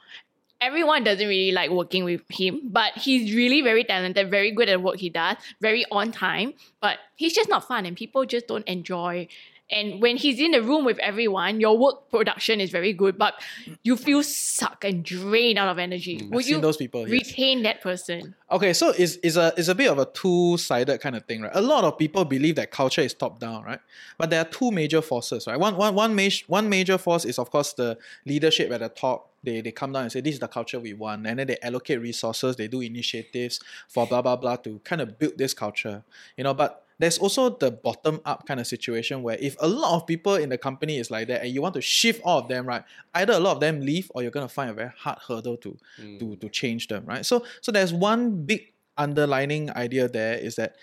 Everyone doesn't really like working with him, but he's really very talented, very good at what he does, very on time, but he's just not fun and people just don't enjoy. And when he's in the room with everyone, your work production is very good, but you feel suck and drained out of energy. Mm, Would you those people, yes. retain that person? Okay, so it's, it's a it's a bit of a two sided kind of thing, right? A lot of people believe that culture is top down, right? But there are two major forces, right? One one one major one major force is of course the leadership at the top. They they come down and say this is the culture we want, and then they allocate resources. They do initiatives for blah blah blah to kind of build this culture, you know. But there's also the bottom up kind of situation where if a lot of people in the company is like that and you want to shift all of them, right? Either a lot of them leave or you're gonna find a very hard hurdle to hmm. to to change them, right? So so there's one big underlining idea there is that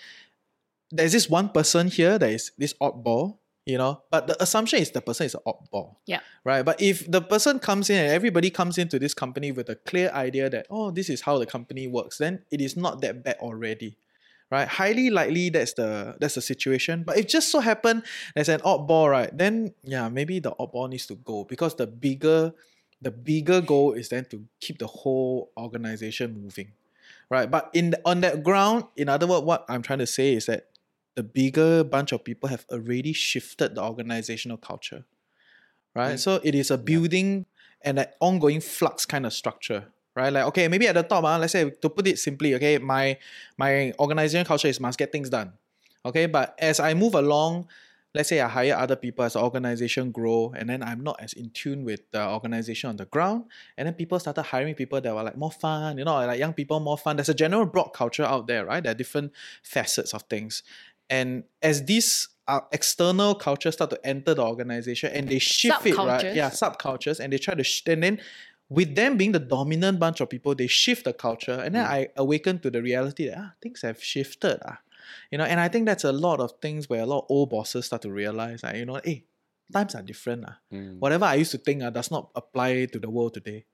there's this one person here that is this oddball, you know, but the assumption is the person is an oddball. Yeah. Right. But if the person comes in and everybody comes into this company with a clear idea that, oh, this is how the company works, then it is not that bad already. Right? Highly likely that's the that's the situation. But if just so happen there's an oddball, right, then yeah, maybe the oddball needs to go because the bigger the bigger goal is then to keep the whole organization moving. Right. But in the, on that ground, in other words, what I'm trying to say is that the bigger bunch of people have already shifted the organizational culture. Right. Mm. So it is a building and an ongoing flux kind of structure. Right. Like, okay, maybe at the top, uh, let's say to put it simply, okay, my my organizational culture is must get things done. Okay. But as I move along, let's say I hire other people as the organization grow, and then I'm not as in tune with the organization on the ground, and then people started hiring people that were like more fun, you know, like young people more fun. There's a general broad culture out there, right? There are different facets of things, and as these uh, external cultures start to enter the organization and they shift it, right? Yeah, subcultures, and they try to, sh- and then with them being the dominant bunch of people, they shift the culture, and then I awaken to the reality that ah, things have shifted. Ah. You know, and I think that's a lot of things where a lot of old bosses start to realize, ah, you know, hey, times are different. Ah. Mm. Whatever I used to think ah, does not apply to the world today.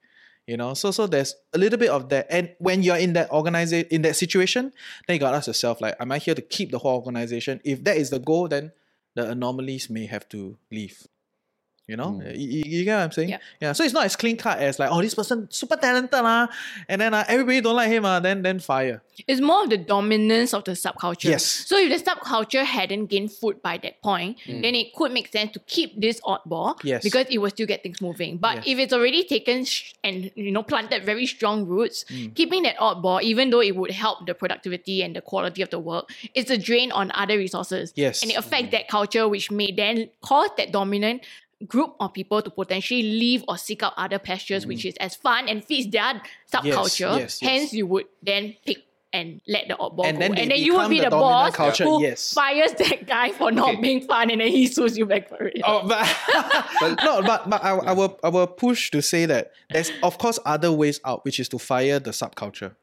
You know, so so there's a little bit of that. And when you're in that organization in that situation, then you gotta ask yourself, like, am I here to keep the whole organization? If that is the goal, then the anomalies may have to leave. You know, Mm. you, you- you get what I'm saying? Yeah. Yeah. So it's not as clean cut as like, oh, this person super talented lah, and then uh, everybody don't like him ah, then then fire. It's more of the dominance of the subculture. Yes. So if the subculture hadn't gained foot by that point, Mm. then it could make sense to keep this oddball Yes. because it will still get things moving. But Yes. if it's already taken sh- and you know planted very strong roots, Mm. keeping that oddball, even though it would help the productivity and the quality of the work, it's a drain on other resources. Yes. And it affects that culture, which may then cause that dominant group of people to potentially leave or seek out other pastures, which is as fun and fits their subculture. Mm. yes, yes. Hence, you would then pick and let the oddball And go. then and then you would be the the, boss culture, who yes. fires that guy for not Okay. being fun and then he sues you back for it. Oh, but, no, but but I, I will I will push to say that there's of course other ways out, which is to fire the subculture.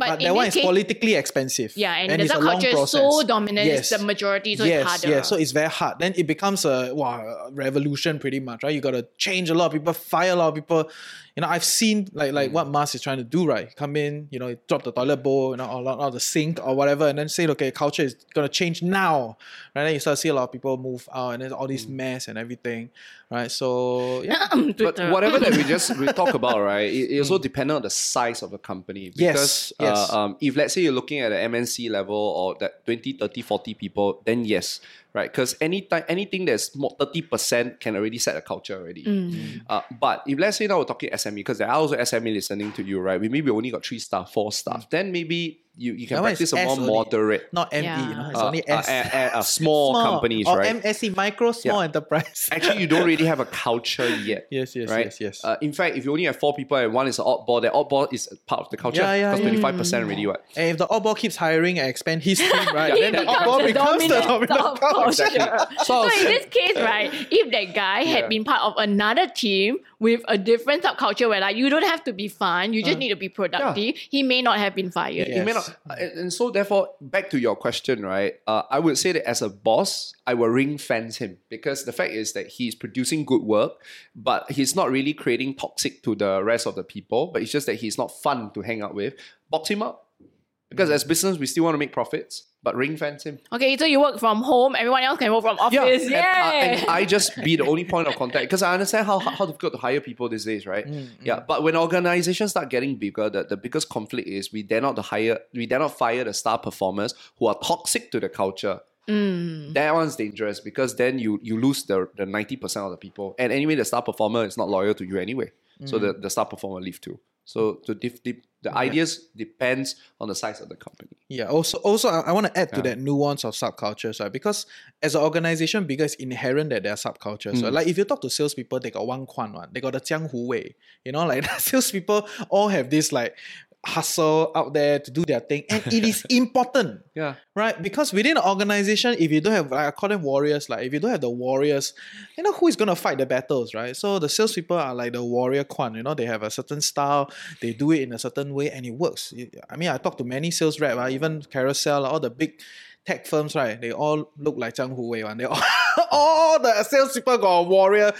But, that one is case- politically expensive. Yeah, and, the it's a long subculture is so dominant, Yes. it's the majority, so yes, it's harder. yes. So it's very hard. Then it becomes a wow, revolution pretty much, right? You got to change a lot of people, fire a lot of people. You know, I've seen like Mm. like what Musk is trying to do, right? Come in, you know, drop the toilet bowl, you know, or, or the sink or whatever, and then say, okay, culture is gonna change now, right? Then you start to see a lot of people move out, and then all Mm. this mess and everything, right? So yeah, But whatever that we just we talk about, right? It, it also depends on the size of the company. Yes, Because yes. Uh, um, if let's say you're looking at an MNC level or that 20, 30, 40 people, then yes, right? Because any time, anything that's more thirty percent can already set a culture already. Mm. Uh, but if let's say now we're talking SME, because there are also SME listening to you, right? We maybe only got three staff, four staff. Then maybe you, you can That practice a S more only. moderate, Not ME, Yeah. you know, it's uh, only uh, S. uh, uh, uh, small, companies, or right? MSE, micro small Yeah. enterprise. Actually, you don't really have a culture yet. yes, yes, right? yes, yes. Uh, in fact, if you only have four people and one is an oddball, that oddball is part of the culture. Yeah, yeah, Because yeah. twenty five percent already what? and if the oddball keeps hiring and expand his team, right, He then the oddball the becomes the dominant dominant culture. culture. Exactly. So So in this case, right, if that guy Yeah. had been part of another team with a different subculture where like you don't have to be fun, you just mm. need to be productive, he may not have been fired. Yeah. It may not, uh, and and so therefore, back to your question, right? Uh, I would say that as a boss, I will ring fence him because the fact is that he's producing good work, but he's not really creating toxic to the rest of the people. But it's just that he's not fun to hang out with. Box him up because mm. as business, we still want to make profits, but ring fence him. Okay, so you work from home, everyone else can work from office. and, Yeah. uh, and I just be the only point of contact because I understand how, how difficult to hire people these days, right? Yeah, but when organizations start getting bigger, the, the biggest conflict is we dare not to hire, we dare not fire the star performers who are toxic to the culture. Mm. That one's dangerous because then you you lose the the ninety percent of the people, and anyway, the star performer is not loyal to you anyway. So the, the star performer leave too. So to dif- dif- the ideas depends on the size of the company. Yeah. Also, also, I, I want to add to that nuance of subcultures, right? Because as an organization, bigger it's inherent that there are subcultures. Mm. So, like if you talk to salespeople, they got one kwan one, they got the jianghu way. You know, like salespeople all have this like hustle out there to do their thing, and it is important. Yeah. right? Because within an organization, if you don't have, like I call them warriors, like if you don't have the warriors, you know who is gonna fight the battles, right? So the salespeople are like the warrior quan, you know, they have a certain style, they do it in a certain way, and it works. I mean, I talk to many sales rep, uh, even Carousell, all the big tech firms, right? They all look like jianghu way, one. They all, all the salespeople got a warrior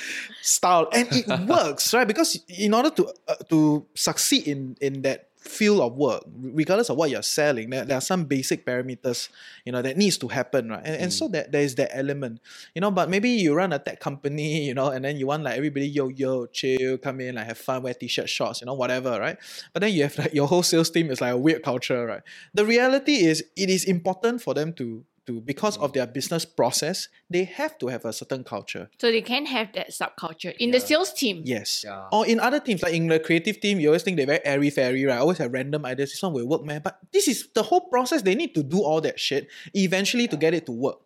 style, and it works, right? Because in order to uh, to succeed in in that field of work, regardless of what you're selling, there, there are some basic parameters, you know, that needs to happen, right? And, and so mm. that there is that element, you know. But maybe you run a tech company, you know, and then you want like everybody yo yo chill, come in, like have fun, wear t-shirt, shorts, you know, whatever, right? But then you have like your whole sales team is like a weird culture, right? The reality is it is important for them to to because of their business process, they have to have a certain culture. So they can have that subculture in the sales team. Yes. Yeah. Or in other teams, like in the creative team, you always think they're very airy fairy, right? Always have random ideas. This one will work, man. But this is the whole process. They need to do all that shit eventually to get it to work.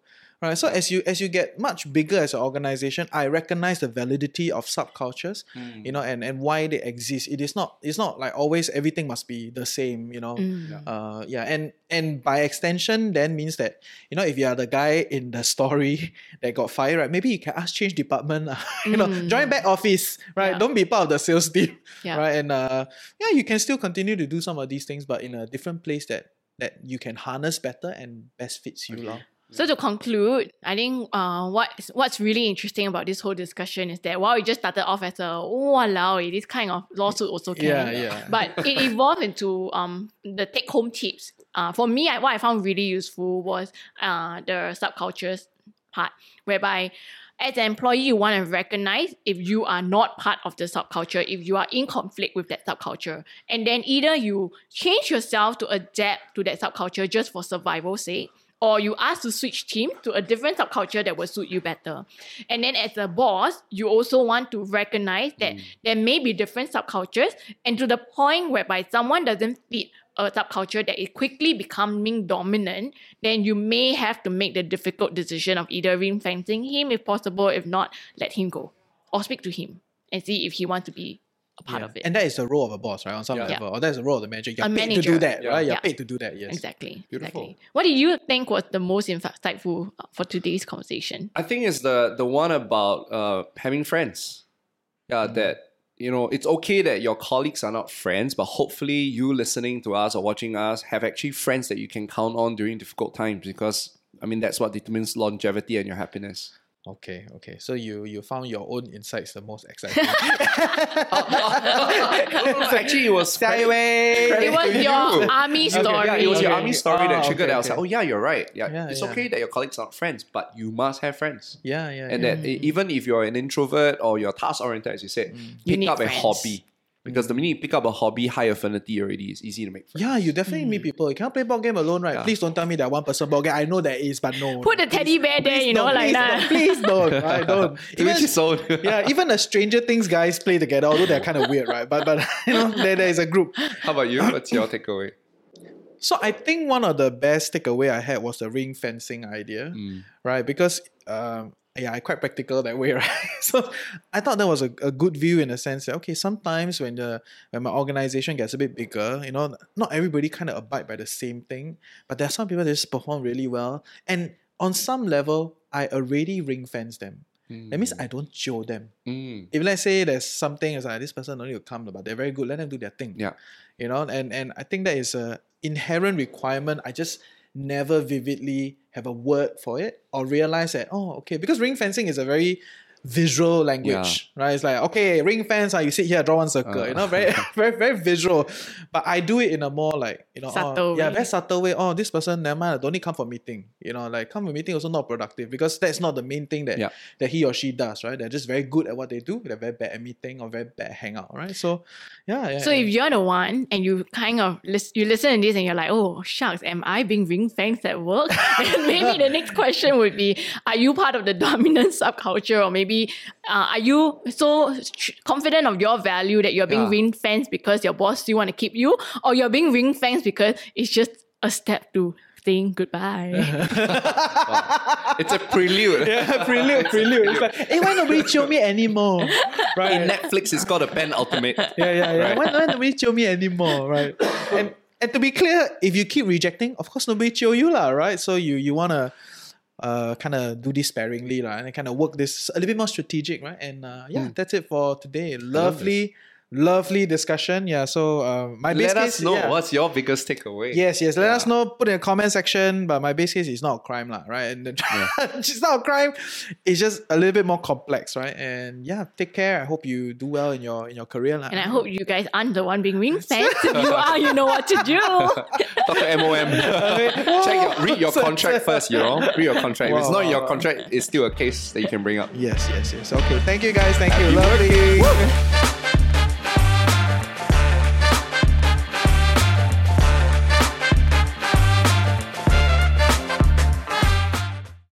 Right. So as you as you get much bigger as an organization, I recognize the validity of subcultures, you know, and, and why they exist. It is not it's not like always everything must be the same, you know. Mm. Uh yeah, and and by extension then means that, you know, if you are the guy in the story that got fired, right, maybe you can ask change department, uh, you know, Mm. join back office, right? Yeah. Don't be part of the sales team. Yeah. Right. And uh yeah, you can still continue to do some of these things, but in a different place that that you can harness better and best fits you. lor. So to conclude, I think uh, what what's really interesting about this whole discussion is that while it just started off as a oh walao, eh, this kind of lawsuit also can. Yeah, yeah. But it evolved into um the take home tips. Uh, for me, I, what I found really useful was uh the subcultures part, whereby as an employee, you want to recognize if you are not part of the subculture, if you are in conflict with that subculture. And then either you change yourself to adapt to that subculture just for survival sake, or you ask to switch team to a different subculture that will suit you better. And then as a boss, you also want to recognize that hmm. there may be different subcultures, and to the point whereby someone doesn't fit a subculture that is quickly becoming dominant, then you may have to make the difficult decision of either ring fencing him if possible, if not, let him go. Or speak to him and see if he wants to be a part Yeah. of it. And that is the role of a boss, right? On some Yeah. level. Or that's the role of the manager. You're A paid to manager. do that, Yeah. right? You're Yeah. paid to do that, yes. Exactly. Beautiful. Exactly. What do you think was the most insightful uh, for today's conversation? I think it's the the one about uh, having friends. Yeah, that you know it's okay that your colleagues are not friends, but hopefully you listening to us or watching us have actually friends that you can count on during difficult times because I mean that's what determines longevity and your happiness. Okay, okay. So you you found your own insights the most exciting. actually, it was Skyway. It was to your you. army Okay, story. yeah, it was your Okay. army story Oh, that triggered okay, that. I was like, oh yeah, you're right. Yeah, Yeah, it's yeah. okay that your colleagues are not friends, but you must have friends. Yeah, yeah. And yeah. that even if you're an introvert or you're task oriented, as you said, mm. You pick need up a hobby. Because the minute you pick up a hobby, high affinity already, it's easy to make friends. Yeah, you definitely meet people. You can't play board game alone, right? Yeah. Please don't tell me that one person board game. I know there is, but no. Put a teddy bear there, you know, don't, like please that. Don't, please don't. I Don't. To each his own. yeah, even the Stranger Things guys play together, although they're kind of weird, right? But but you know, there, there is a group. How about you? What's your takeaway? So I think one of the best takeaway I had was the ring fencing idea, right? Because um, yeah, I quite practical that way, right? so I thought that was a, a good view in a sense that okay, sometimes when the when my organization gets a bit bigger, you know, not everybody kind of abide by the same thing, but there are some people that just perform really well, and on some level, I already ring fence them. That means I don't show them. Mm. If let's say there's something it's like this person don't need to come, but they're very good, let them do their thing Yeah. you know and and i think that is a inherent requirement i just never vividly have a word for it or realize that oh okay because ring fencing is a very visual language right it's like okay ring fence ah, you sit here draw one circle Uh. you know very very very visual but i do it in a more like you know oh, Subtle yeah very subtle way oh this person never mind don't need come for meeting you know like come for meeting also not productive because that's not the main thing that Yeah. that he or she does right they're just very good at what they do they're very bad at meeting or very bad at hangout right so yeah, yeah So yeah. if you're the one and you kind of lis- you listen to this and you're like, oh shucks, am I being ring fenced at work? then maybe the next question would be, are you part of the dominant subculture, or maybe uh, are you so confident of your value that you're being Yeah. ring fenced because your boss still want to keep you, or you're being ring fenced because it's just a step to saying goodbye. It's a prelude. Yeah, prelude, prelude. It's like, hey, why nobody chill me anymore? Right. In Netflix, it's called a pen ultimate. yeah, yeah, yeah. Right. Why, why nobody chill me anymore? Right. And and to be clear, if you keep rejecting, of course nobody chill you, lah, right? So you you wanna uh kind of do this sparingly, lah, and kind of work this a little bit more strategic, right? And uh yeah, that's it for today. Lovely, lovely discussion. Yeah. So uh, my base case. Let case, us know yeah. what's your biggest takeaway. Yes, yes. Let Yeah. us know. Put in the comment section. But my base case is not a crime, lah, right? And the, it's not a crime. It's just a little bit more complex, right? And yeah, take care. I hope you do well in your in your career, lah. and I hope you guys aren't the one being ring fenced. If you are, you know what to do. Talk to MOM. Check your, read your contract first, you know. Read your contract. If it's not in your contract, it's still a case that you can bring up. Yes, yes, yes. Okay. Thank you, guys. Thank you. Happy Lovely.